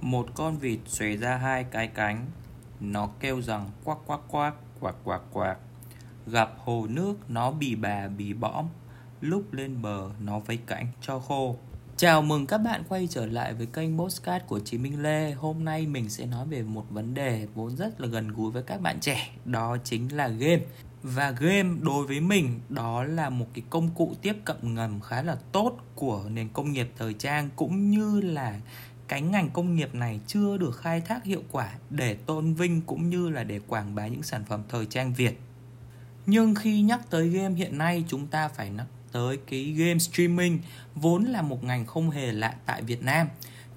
Một con vịt xòe ra hai cái cánh. Nó kêu rằng quắc quắc quắc, quạc quạc quạc. Gặp hồ nước, nó bì bà, bì bõm. Lúc lên bờ, nó vấy cánh cho khô. Chào mừng các bạn quay trở lại với kênh Postcard của Chí Minh Lê. Hôm nay mình sẽ nói về một vấn đề vốn rất là gần gũi với các bạn trẻ. Đó chính là game. Và game đối với mình, đó là một cái công cụ tiếp cận ngầm khá là tốt của nền công nghiệp thời trang cũng như là cái ngành công nghiệp này chưa được khai thác hiệu quả để tôn vinh cũng như là để quảng bá những sản phẩm thời trang Việt. Nhưng khi nhắc tới game hiện nay, chúng ta phải nhắc tới cái game streaming, vốn là một ngành không hề lạ tại Việt Nam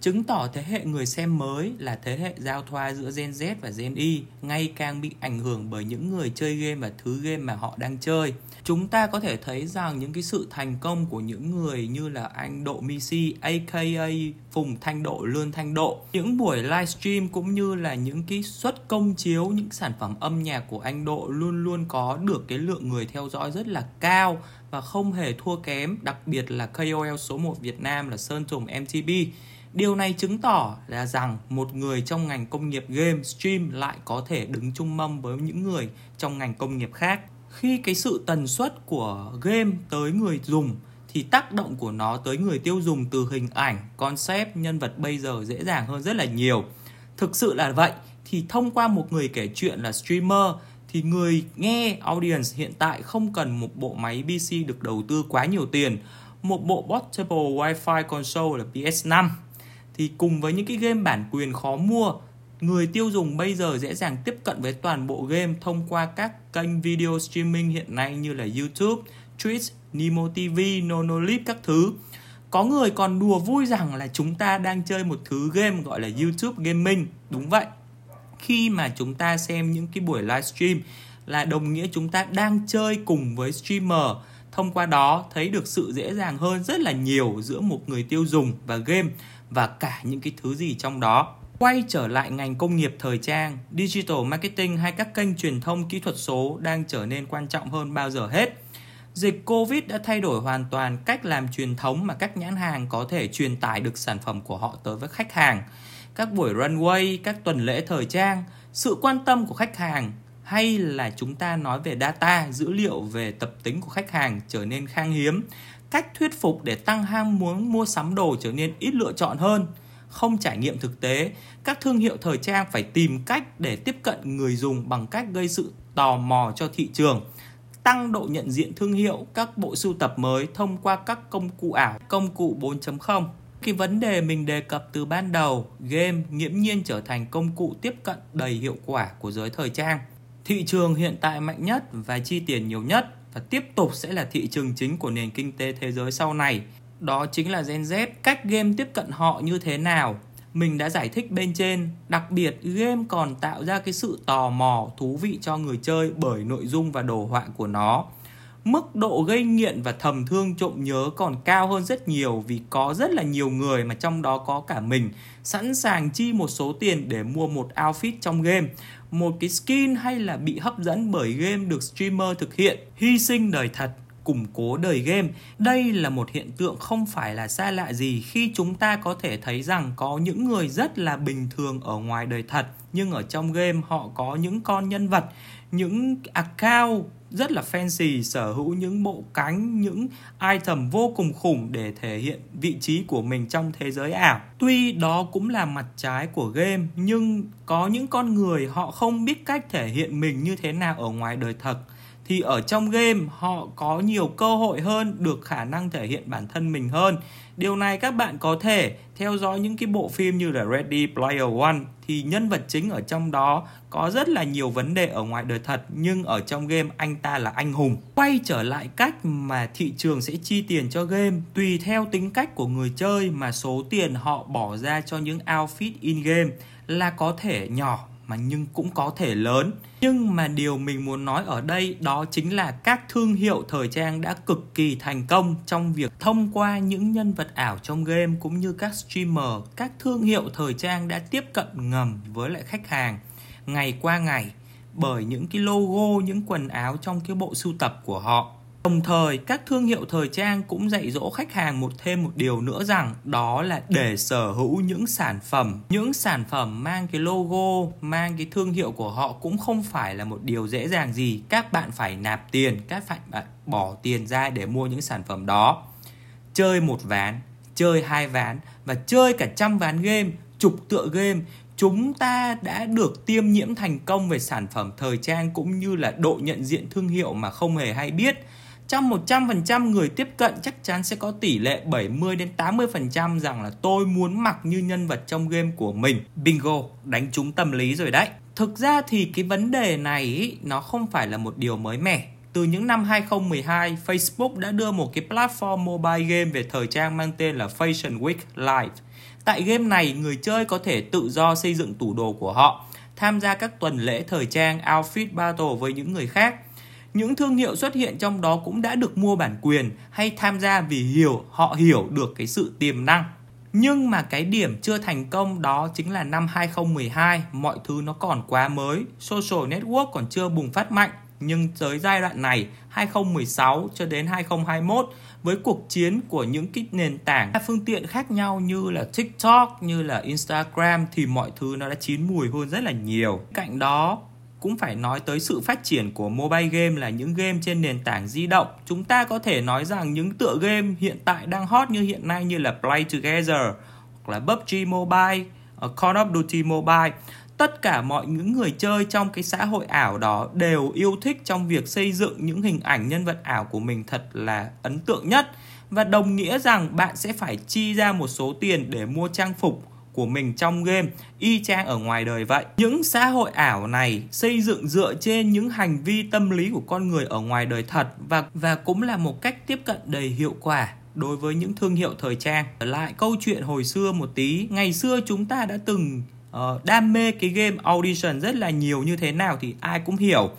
chứng tỏ thế hệ người xem mới là thế hệ giao thoa giữa Gen Z và Gen Y ngày càng bị ảnh hưởng bởi những người chơi game và thứ game mà họ đang chơi. Chúng ta có thể thấy rằng những cái sự thành công của những người như là anh Độ Misi, aka Phùng Thanh Độ, Lương Thanh Độ, những buổi livestream cũng như là những cái suất công chiếu những sản phẩm âm nhạc của anh Độ luôn luôn có được cái lượng người theo dõi rất là cao và không hề thua kém, đặc biệt là KOL số 1 Việt Nam là Sơn Tùng MTB Điều này chứng tỏ là rằng một người trong ngành công nghiệp game stream lại có thể đứng chung mâm với những người trong ngành công nghiệp khác. Khi cái sự tần suất của game tới người dùng thì tác động của nó tới người tiêu dùng từ hình ảnh, concept, nhân vật bây giờ dễ dàng hơn rất là nhiều. Thực sự là vậy thì thông qua một người kể chuyện là streamer thì người nghe audience hiện tại không cần một bộ máy PC được đầu tư quá nhiều tiền. Một bộ portable Wi-Fi console là PS5 thì cùng với những cái game bản quyền khó mua người tiêu dùng bây giờ dễ dàng tiếp cận với toàn bộ game thông qua các kênh video streaming hiện nay như là YouTube, Twitch, Nemo TV, Nonolip các thứ. Có người còn đùa vui rằng là chúng ta đang chơi một thứ game gọi là YouTube Gaming. Đúng vậy. Khi mà chúng ta xem những cái buổi livestream là đồng nghĩa chúng ta đang chơi cùng với streamer thông qua đó thấy được sự dễ dàng hơn rất là nhiều giữa một người tiêu dùng và game và cả những cái thứ gì trong đó quay trở lại ngành công nghiệp thời trang, digital marketing hay các kênh truyền thông kỹ thuật số đang trở nên quan trọng hơn bao giờ hết. Dịch Covid đã thay đổi hoàn toàn cách làm truyền thống mà các nhãn hàng có thể truyền tải được sản phẩm của họ tới với khách hàng. Các buổi runway, các tuần lễ thời trang, sự quan tâm của khách hàng hay là chúng ta nói về data, dữ liệu về tập tính của khách hàng trở nên khang hiếm? Cách thuyết phục để tăng ham muốn mua sắm đồ trở nên ít lựa chọn hơn? Không trải nghiệm thực tế các thương hiệu thời trang phải tìm cách để tiếp cận người dùng bằng cách gây sự tò mò cho thị trường tăng độ nhận diện thương hiệu các bộ sưu tập mới thông qua các công cụ ảo công cụ 4.0 cái vấn đề mình đề cập từ ban đầu game nghiễm nhiên trở thành công cụ tiếp cận đầy hiệu quả của giới thời trang thị trường hiện tại mạnh nhất và chi tiền nhiều nhất và tiếp tục sẽ là thị trường chính của nền kinh tế thế giới sau này. Đó chính là Gen Z, cách game tiếp cận họ như thế nào. Mình đã giải thích bên trên, đặc biệt game còn tạo ra cái sự tò mò, thú vị cho người chơi bởi nội dung và đồ họa của nó. Mức độ gây nghiện và thầm thương trộm nhớ còn cao hơn rất nhiều vì có rất là nhiều người mà trong đó có cả mình sẵn sàng chi một số tiền để mua một outfit trong game một cái skin hay là bị hấp dẫn bởi game được streamer thực hiện hy sinh đời thật củng cố đời game. Đây là một hiện tượng không phải là xa lạ gì khi chúng ta có thể thấy rằng có những người rất là bình thường ở ngoài đời thật nhưng ở trong game họ có những con nhân vật, những account rất là fancy, sở hữu những bộ cánh, những item vô cùng khủng để thể hiện vị trí của mình trong thế giới ảo. Tuy đó cũng là mặt trái của game, nhưng có những con người họ không biết cách thể hiện mình như thế nào ở ngoài đời thật thì ở trong game họ có nhiều cơ hội hơn, được khả năng thể hiện bản thân mình hơn. Điều này các bạn có thể theo dõi những cái bộ phim như là Ready Player One thì nhân vật chính ở trong đó có rất là nhiều vấn đề ở ngoài đời thật, nhưng ở trong game anh ta là anh hùng. Quay trở lại cách mà thị trường sẽ chi tiền cho game, tùy theo tính cách của người chơi mà số tiền họ bỏ ra cho những outfit in game là có thể nhỏ mà nhưng cũng có thể lớn. Nhưng mà điều mình muốn nói ở đây đó chính là các thương hiệu thời trang đã cực kỳ thành công trong việc thông qua những nhân vật ảo trong game cũng như các streamer, các thương hiệu thời trang đã tiếp cận ngầm với lại khách hàng ngày qua ngày bởi những cái logo, những quần áo trong cái bộ sưu tập của họ. Đồng thời, các thương hiệu thời trang cũng dạy dỗ khách hàng một thêm một điều nữa rằng đó là để sở hữu những sản phẩm, những sản phẩm mang cái logo, mang cái thương hiệu của họ cũng không phải là một điều dễ dàng gì. Các bạn phải nạp tiền, các bạn bỏ tiền ra để mua những sản phẩm đó. Chơi một ván, chơi hai ván và chơi cả trăm ván game, chục tựa game chúng ta đã được tiêm nhiễm thành công về sản phẩm thời trang cũng như là độ nhận diện thương hiệu mà không hề hay biết. Trong 100% người tiếp cận chắc chắn sẽ có tỷ lệ 70 đến 80% rằng là tôi muốn mặc như nhân vật trong game của mình. Bingo, đánh trúng tâm lý rồi đấy. Thực ra thì cái vấn đề này ý, nó không phải là một điều mới mẻ. Từ những năm 2012, Facebook đã đưa một cái platform mobile game về thời trang mang tên là Fashion Week Live Tại game này, người chơi có thể tự do xây dựng tủ đồ của họ, tham gia các tuần lễ thời trang outfit battle với những người khác. Những thương hiệu xuất hiện trong đó cũng đã được mua bản quyền hay tham gia vì hiểu họ hiểu được cái sự tiềm năng. Nhưng mà cái điểm chưa thành công đó chính là năm 2012, mọi thứ nó còn quá mới, social network còn chưa bùng phát mạnh. Nhưng tới giai đoạn này, 2016 cho đến 2021, với cuộc chiến của những cái nền tảng phương tiện khác nhau như là TikTok như là Instagram thì mọi thứ nó đã chín mùi hơn rất là nhiều. Cạnh đó cũng phải nói tới sự phát triển của mobile game là những game trên nền tảng di động. Chúng ta có thể nói rằng những tựa game hiện tại đang hot như hiện nay như là Play Together hoặc là PUBG Mobile, ờ, Call of Duty Mobile tất cả mọi những người chơi trong cái xã hội ảo đó đều yêu thích trong việc xây dựng những hình ảnh nhân vật ảo của mình thật là ấn tượng nhất và đồng nghĩa rằng bạn sẽ phải chi ra một số tiền để mua trang phục của mình trong game y chang ở ngoài đời vậy. Những xã hội ảo này xây dựng dựa trên những hành vi tâm lý của con người ở ngoài đời thật và và cũng là một cách tiếp cận đầy hiệu quả đối với những thương hiệu thời trang. Trở lại câu chuyện hồi xưa một tí, ngày xưa chúng ta đã từng uh, đam mê cái game audition rất là nhiều như thế nào thì ai cũng hiểu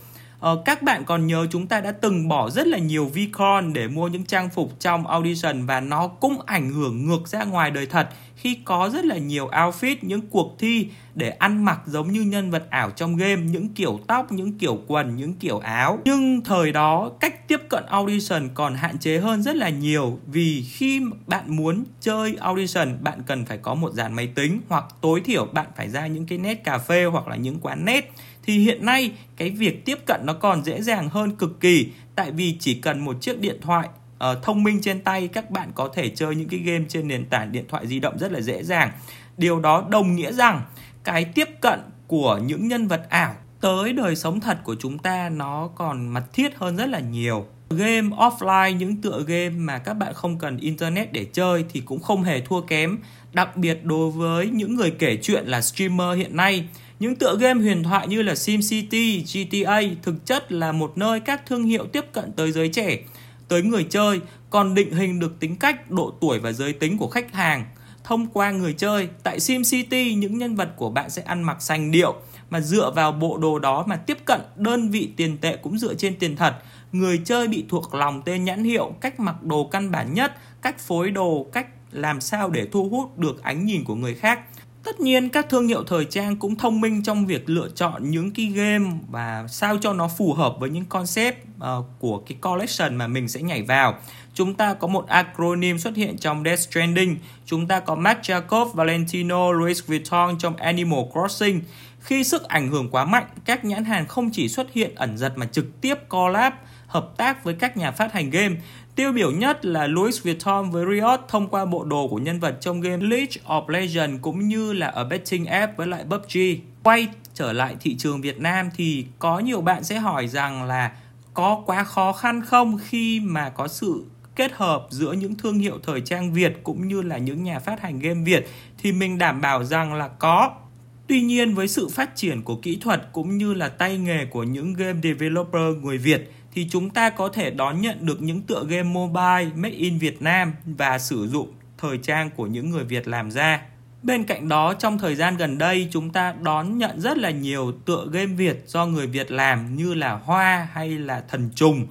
uh, các bạn còn nhớ chúng ta đã từng bỏ rất là nhiều Vcon để mua những trang phục trong audition và nó cũng ảnh hưởng ngược ra ngoài đời thật khi có rất là nhiều outfit, những cuộc thi để ăn mặc giống như nhân vật ảo trong game, những kiểu tóc, những kiểu quần, những kiểu áo. Nhưng thời đó, cách tiếp cận audition còn hạn chế hơn rất là nhiều vì khi bạn muốn chơi audition, bạn cần phải có một dàn máy tính hoặc tối thiểu bạn phải ra những cái nét cà phê hoặc là những quán nét thì hiện nay, cái việc tiếp cận nó còn dễ dàng hơn cực kỳ, tại vì chỉ cần một chiếc điện thoại uh, thông minh trên tay các bạn có thể chơi những cái game trên nền tảng điện thoại di động rất là dễ dàng. Điều đó đồng nghĩa rằng cái tiếp cận của những nhân vật ảo tới đời sống thật của chúng ta nó còn mật thiết hơn rất là nhiều. Game offline những tựa game mà các bạn không cần internet để chơi thì cũng không hề thua kém. Đặc biệt đối với những người kể chuyện là streamer hiện nay những tựa game huyền thoại như là SimCity, GTA thực chất là một nơi các thương hiệu tiếp cận tới giới trẻ tới người chơi còn định hình được tính cách, độ tuổi và giới tính của khách hàng thông qua người chơi. Tại SimCity, những nhân vật của bạn sẽ ăn mặc sành điệu mà dựa vào bộ đồ đó mà tiếp cận đơn vị tiền tệ cũng dựa trên tiền thật. Người chơi bị thuộc lòng tên nhãn hiệu, cách mặc đồ căn bản nhất, cách phối đồ, cách làm sao để thu hút được ánh nhìn của người khác. Tất nhiên các thương hiệu thời trang cũng thông minh trong việc lựa chọn những cái game và sao cho nó phù hợp với những concept uh, của cái collection mà mình sẽ nhảy vào. Chúng ta có một acronym xuất hiện trong Death Stranding, chúng ta có Marc Jacob, Valentino, Louis Vuitton trong Animal Crossing. Khi sức ảnh hưởng quá mạnh, các nhãn hàng không chỉ xuất hiện ẩn giật mà trực tiếp collab hợp tác với các nhà phát hành game. Tiêu biểu nhất là Louis Vuitton với Riot thông qua bộ đồ của nhân vật trong game League of Legends cũng như là ở betting app với lại PUBG. Quay trở lại thị trường Việt Nam thì có nhiều bạn sẽ hỏi rằng là có quá khó khăn không khi mà có sự kết hợp giữa những thương hiệu thời trang Việt cũng như là những nhà phát hành game Việt thì mình đảm bảo rằng là có. Tuy nhiên với sự phát triển của kỹ thuật cũng như là tay nghề của những game developer người Việt thì chúng ta có thể đón nhận được những tựa game mobile made in Việt Nam và sử dụng thời trang của những người Việt làm ra. Bên cạnh đó, trong thời gian gần đây, chúng ta đón nhận rất là nhiều tựa game Việt do người Việt làm như là Hoa hay là Thần Trùng.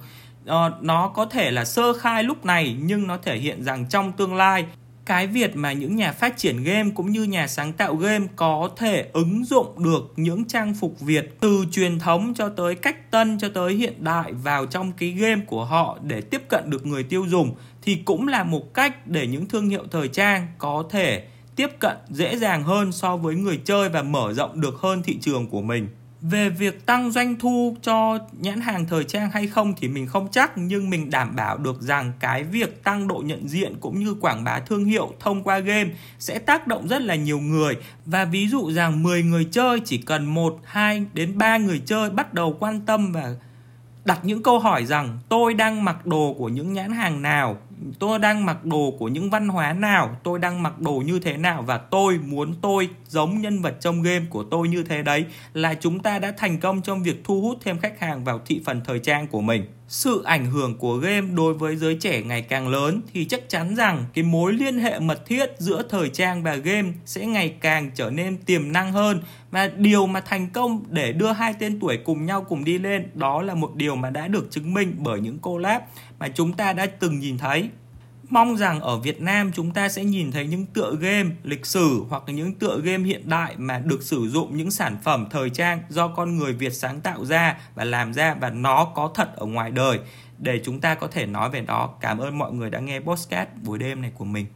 Ờ, nó có thể là sơ khai lúc này nhưng nó thể hiện rằng trong tương lai cái việc mà những nhà phát triển game cũng như nhà sáng tạo game có thể ứng dụng được những trang phục Việt từ truyền thống cho tới cách tân, cho tới hiện đại vào trong cái game của họ để tiếp cận được người tiêu dùng thì cũng là một cách để những thương hiệu thời trang có thể tiếp cận dễ dàng hơn so với người chơi và mở rộng được hơn thị trường của mình về việc tăng doanh thu cho nhãn hàng thời trang hay không thì mình không chắc nhưng mình đảm bảo được rằng cái việc tăng độ nhận diện cũng như quảng bá thương hiệu thông qua game sẽ tác động rất là nhiều người. Và ví dụ rằng 10 người chơi chỉ cần 1, 2 đến 3 người chơi bắt đầu quan tâm và đặt những câu hỏi rằng tôi đang mặc đồ của những nhãn hàng nào tôi đang mặc đồ của những văn hóa nào? Tôi đang mặc đồ như thế nào? Và tôi muốn tôi giống nhân vật trong game của tôi như thế đấy là chúng ta đã thành công trong việc thu hút thêm khách hàng vào thị phần thời trang của mình. Sự ảnh hưởng của game đối với giới trẻ ngày càng lớn thì chắc chắn rằng cái mối liên hệ mật thiết giữa thời trang và game sẽ ngày càng trở nên tiềm năng hơn. Và điều mà thành công để đưa hai tên tuổi cùng nhau cùng đi lên, đó là một điều mà đã được chứng minh bởi những collab mà chúng ta đã từng nhìn thấy mong rằng ở Việt Nam chúng ta sẽ nhìn thấy những tựa game lịch sử hoặc những tựa game hiện đại mà được sử dụng những sản phẩm thời trang do con người Việt sáng tạo ra và làm ra và nó có thật ở ngoài đời để chúng ta có thể nói về đó. Cảm ơn mọi người đã nghe podcast buổi đêm này của mình.